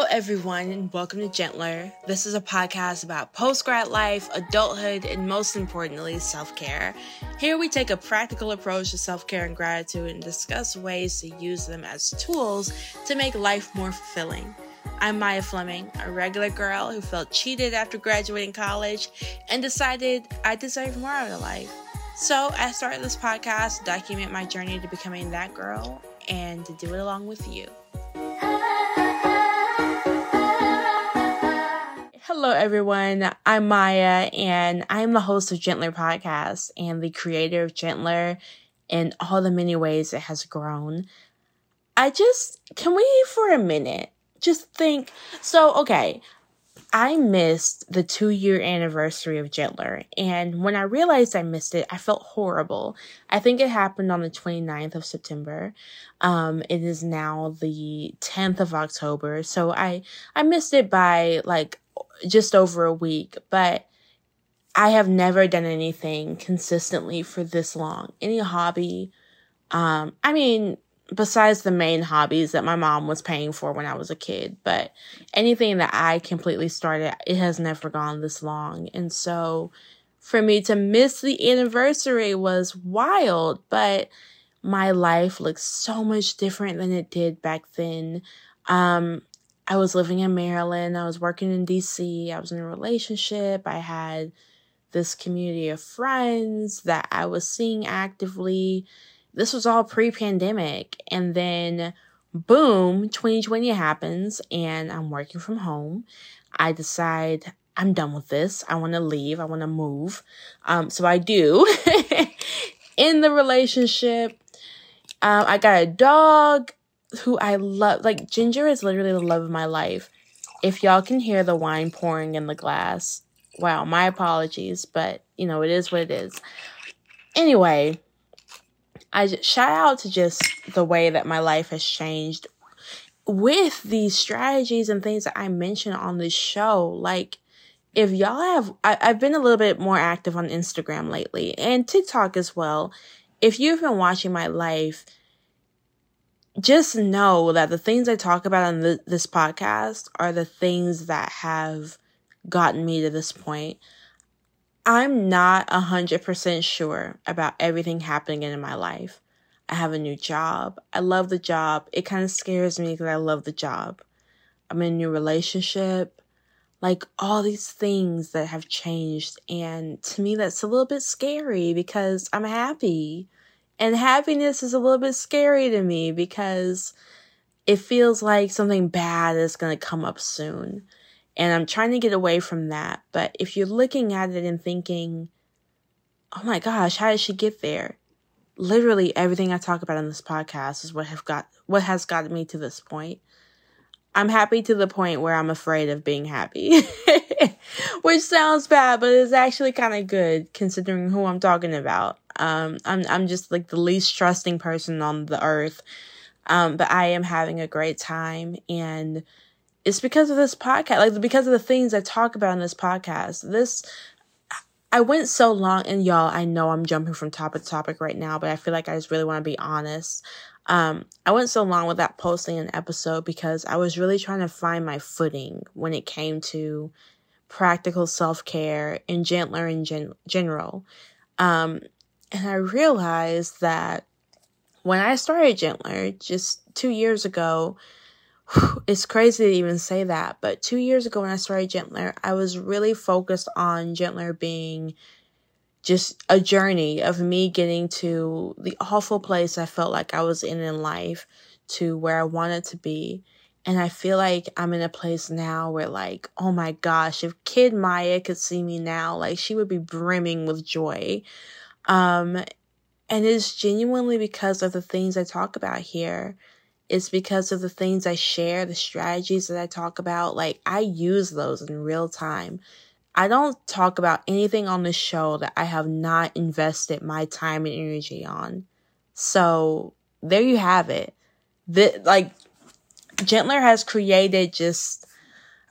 Hello, everyone, and welcome to Gentler. This is a podcast about post grad life, adulthood, and most importantly, self care. Here we take a practical approach to self care and gratitude and discuss ways to use them as tools to make life more fulfilling. I'm Maya Fleming, a regular girl who felt cheated after graduating college and decided I deserved more out of life. So I started this podcast to document my journey to becoming that girl and to do it along with you. Hello, everyone. I'm Maya, and I'm the host of Gentler Podcast and the creator of Gentler in all the many ways it has grown. I just, can we for a minute just think? So, okay, I missed the two year anniversary of Gentler, and when I realized I missed it, I felt horrible. I think it happened on the 29th of September. Um, it is now the 10th of October, so I, I missed it by like just over a week, but I have never done anything consistently for this long. Any hobby. Um, I mean, besides the main hobbies that my mom was paying for when I was a kid, but anything that I completely started, it has never gone this long. And so for me to miss the anniversary was wild, but my life looks so much different than it did back then. Um, I was living in Maryland. I was working in DC. I was in a relationship. I had this community of friends that I was seeing actively. This was all pre pandemic. And then, boom, 2020 happens and I'm working from home. I decide I'm done with this. I want to leave. I want to move. Um, so I do. in the relationship, um, I got a dog who I love. Like, Ginger is literally the love of my life. If y'all can hear the wine pouring in the glass, wow, my apologies, but you know, it is what it is. Anyway, I just, shout out to just the way that my life has changed with these strategies and things that I mentioned on this show. Like, if y'all have, I, I've been a little bit more active on Instagram lately and TikTok as well. If you've been watching my life, just know that the things I talk about on this podcast are the things that have gotten me to this point. I'm not a hundred percent sure about everything happening in my life. I have a new job. I love the job. It kind of scares me because I love the job. I'm in a new relationship. Like all these things that have changed. And to me, that's a little bit scary because I'm happy. And happiness is a little bit scary to me because it feels like something bad is going to come up soon. And I'm trying to get away from that. But if you're looking at it and thinking, oh my gosh, how did she get there? Literally everything I talk about on this podcast is what have got what has gotten me to this point. I'm happy to the point where I'm afraid of being happy. Which sounds bad, but it's actually kind of good considering who I'm talking about. Um, I'm I'm just like the least trusting person on the earth. Um, but I am having a great time and it's because of this podcast, like because of the things I talk about in this podcast. This I went so long and y'all, I know I'm jumping from topic to topic right now, but I feel like I just really want to be honest. Um, I went so long without posting an episode because I was really trying to find my footing when it came to practical self care and gentler in gen- general. Um, and I realized that when I started Gentler just two years ago, it's crazy to even say that, but two years ago when I started Gentler, I was really focused on Gentler being just a journey of me getting to the awful place I felt like I was in in life to where I wanted to be. And I feel like I'm in a place now where, like, oh my gosh, if Kid Maya could see me now, like, she would be brimming with joy. Um, and it's genuinely because of the things I talk about here. It's because of the things I share, the strategies that I talk about. Like, I use those in real time. I don't talk about anything on this show that I have not invested my time and energy on. So, there you have it. The, like, Gentler has created just,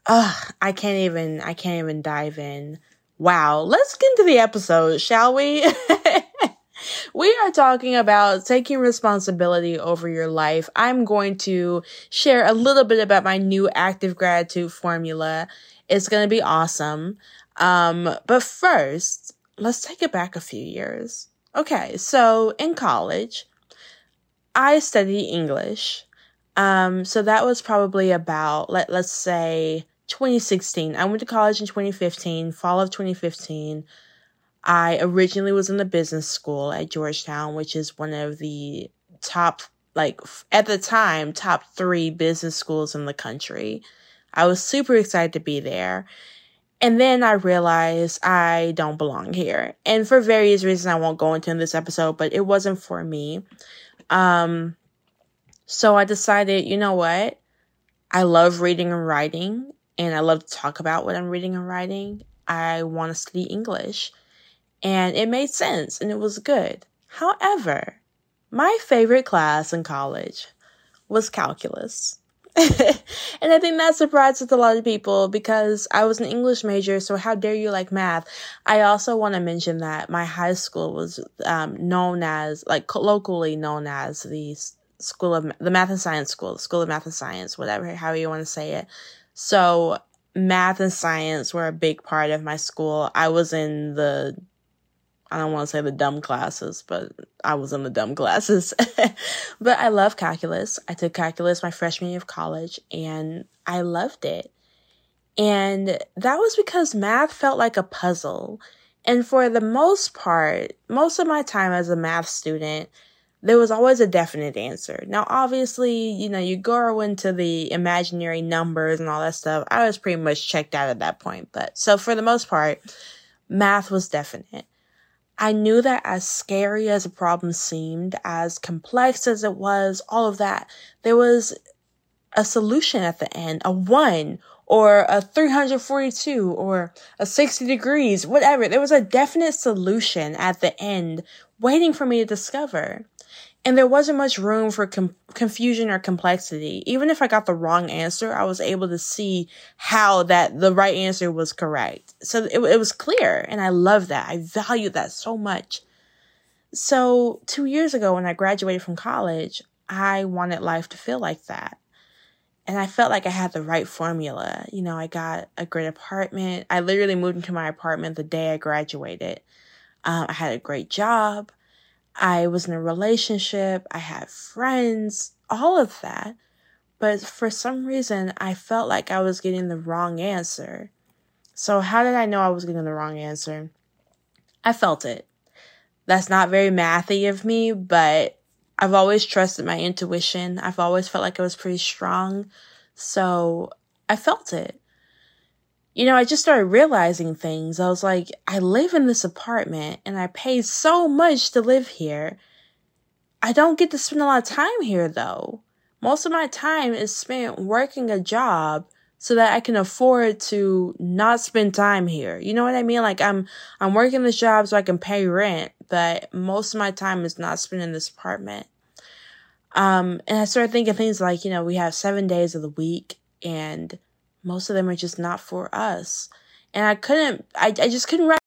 uh, I can't even, I can't even dive in. Wow. Let's get into the episode, shall we? we are talking about taking responsibility over your life. I'm going to share a little bit about my new active gratitude formula. It's going to be awesome. Um, but first, let's take it back a few years. Okay, so in college, I studied English. Um, so that was probably about let let's say 2016. I went to college in 2015, fall of 2015. I originally was in the business school at Georgetown, which is one of the top, like at the time, top three business schools in the country. I was super excited to be there. And then I realized I don't belong here. And for various reasons I won't go into in this episode, but it wasn't for me. Um, so I decided, you know what? I love reading and writing, and I love to talk about what I'm reading and writing. I want to study English. And it made sense and it was good. However, my favorite class in college was calculus. and I think that surprises a lot of people because I was an English major, so how dare you like math? I also want to mention that my high school was um, known as, like, locally known as the School of the Math and Science School, the School of Math and Science, whatever, however you want to say it. So, math and science were a big part of my school. I was in the I don't want to say the dumb classes, but I was in the dumb classes. but I love calculus. I took calculus my freshman year of college and I loved it. And that was because math felt like a puzzle. And for the most part, most of my time as a math student, there was always a definite answer. Now, obviously, you know, you go into the imaginary numbers and all that stuff. I was pretty much checked out at that point. But so for the most part, math was definite. I knew that as scary as a problem seemed, as complex as it was, all of that, there was a solution at the end, a one or a 342 or a 60 degrees, whatever. There was a definite solution at the end waiting for me to discover and there wasn't much room for com- confusion or complexity. Even if I got the wrong answer, I was able to see how that the right answer was correct. So it, it was clear, and I love that. I value that so much. So two years ago, when I graduated from college, I wanted life to feel like that. And I felt like I had the right formula. You know, I got a great apartment. I literally moved into my apartment the day I graduated. Um, I had a great job. I was in a relationship, I had friends, all of that. But for some reason, I felt like I was getting the wrong answer. So, how did I know I was getting the wrong answer? I felt it. That's not very mathy of me, but I've always trusted my intuition. I've always felt like I was pretty strong. So, I felt it you know, I just started realizing things. I was like, I live in this apartment and I pay so much to live here. I don't get to spend a lot of time here though. Most of my time is spent working a job so that I can afford to not spend time here. You know what I mean? Like I'm I'm working this job so I can pay rent, but most of my time is not spent in this apartment. Um, and I started thinking things like, you know, we have seven days of the week and most of them are just not for us. And I couldn't, I, I just couldn't wrap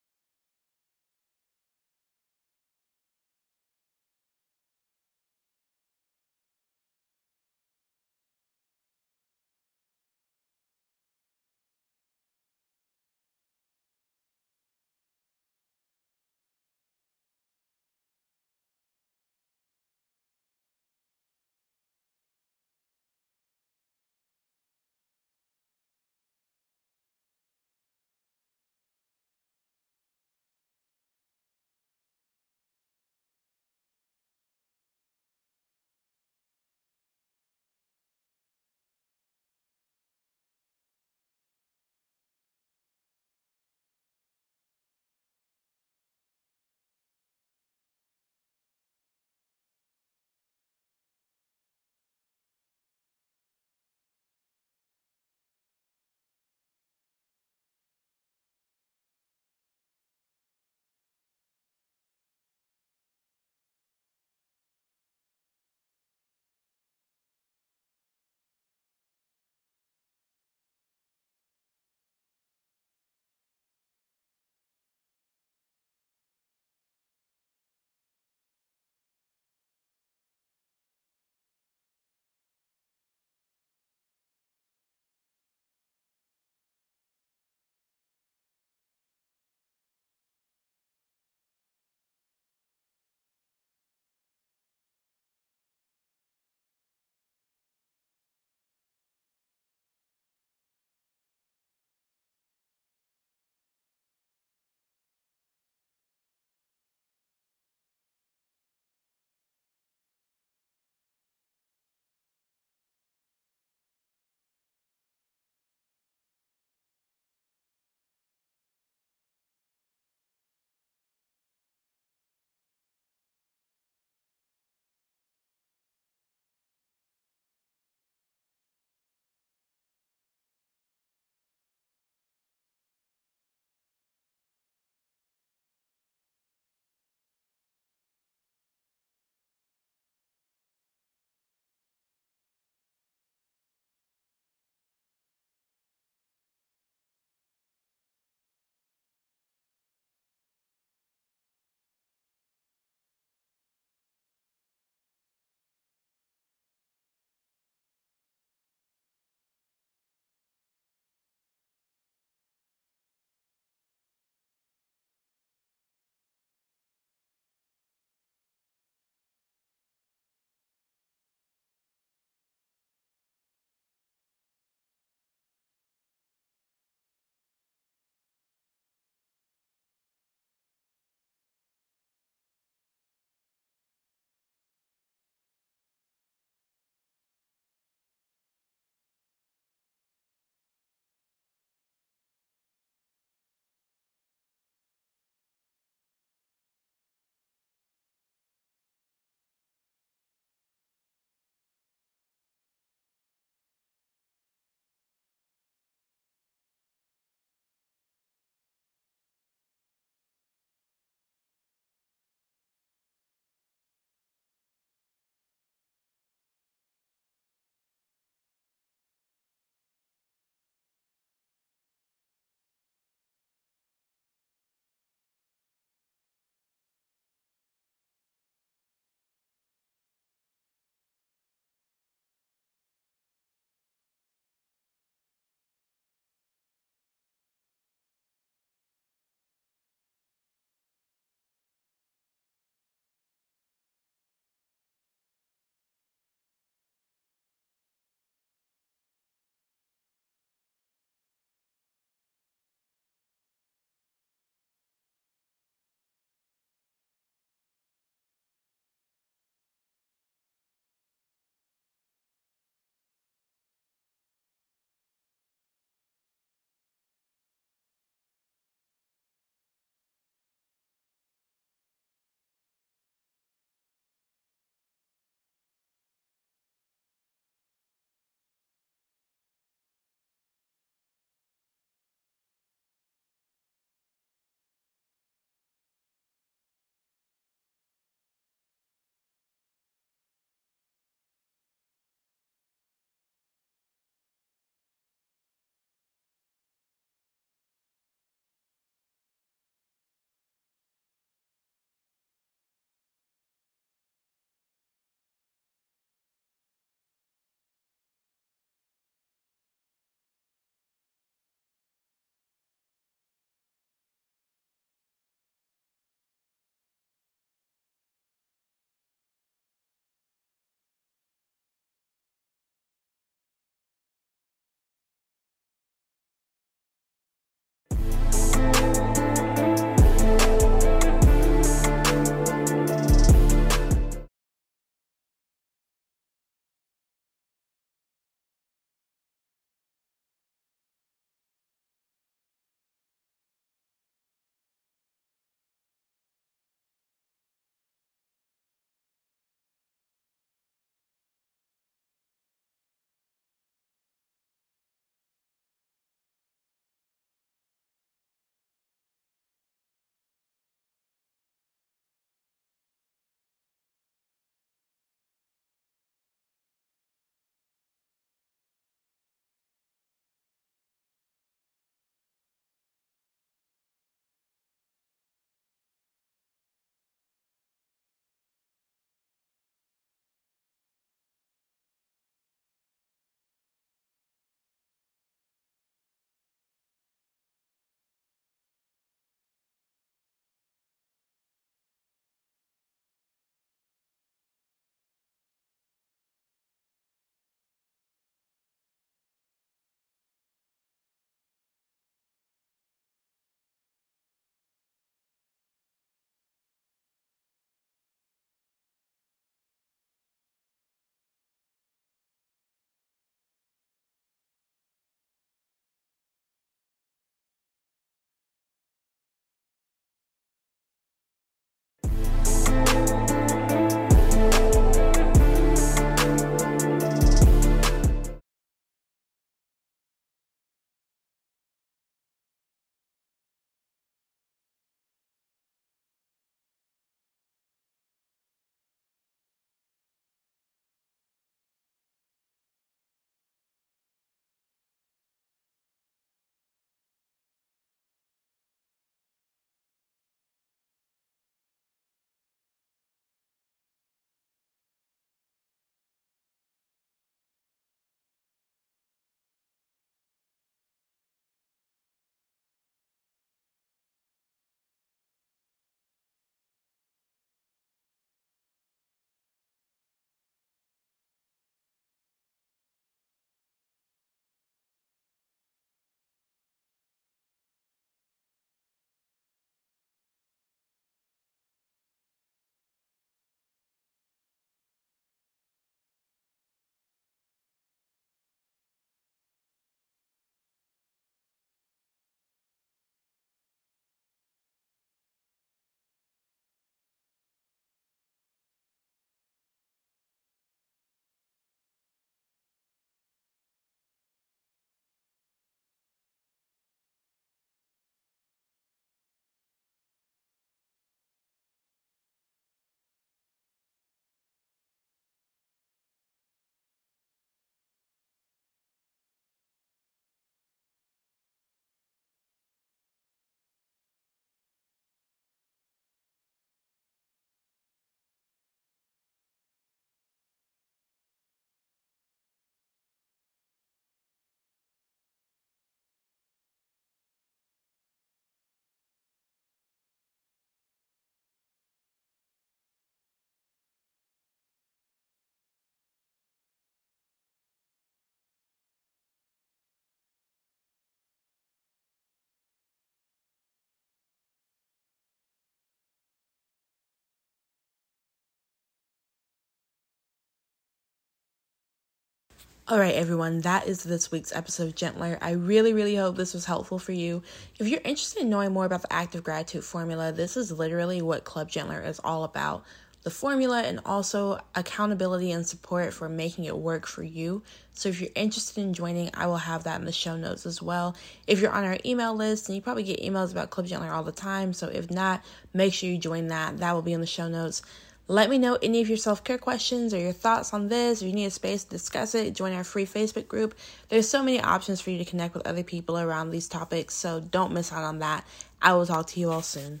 All right, everyone, that is this week's episode of Gentler. I really, really hope this was helpful for you. If you're interested in knowing more about the active gratitude formula, this is literally what Club Gentler is all about the formula and also accountability and support for making it work for you. So if you're interested in joining, I will have that in the show notes as well. If you're on our email list, and you probably get emails about Club Gentler all the time, so if not, make sure you join that. That will be in the show notes. Let me know any of your self care questions or your thoughts on this. If you need a space to discuss it, join our free Facebook group. There's so many options for you to connect with other people around these topics, so don't miss out on that. I will talk to you all soon.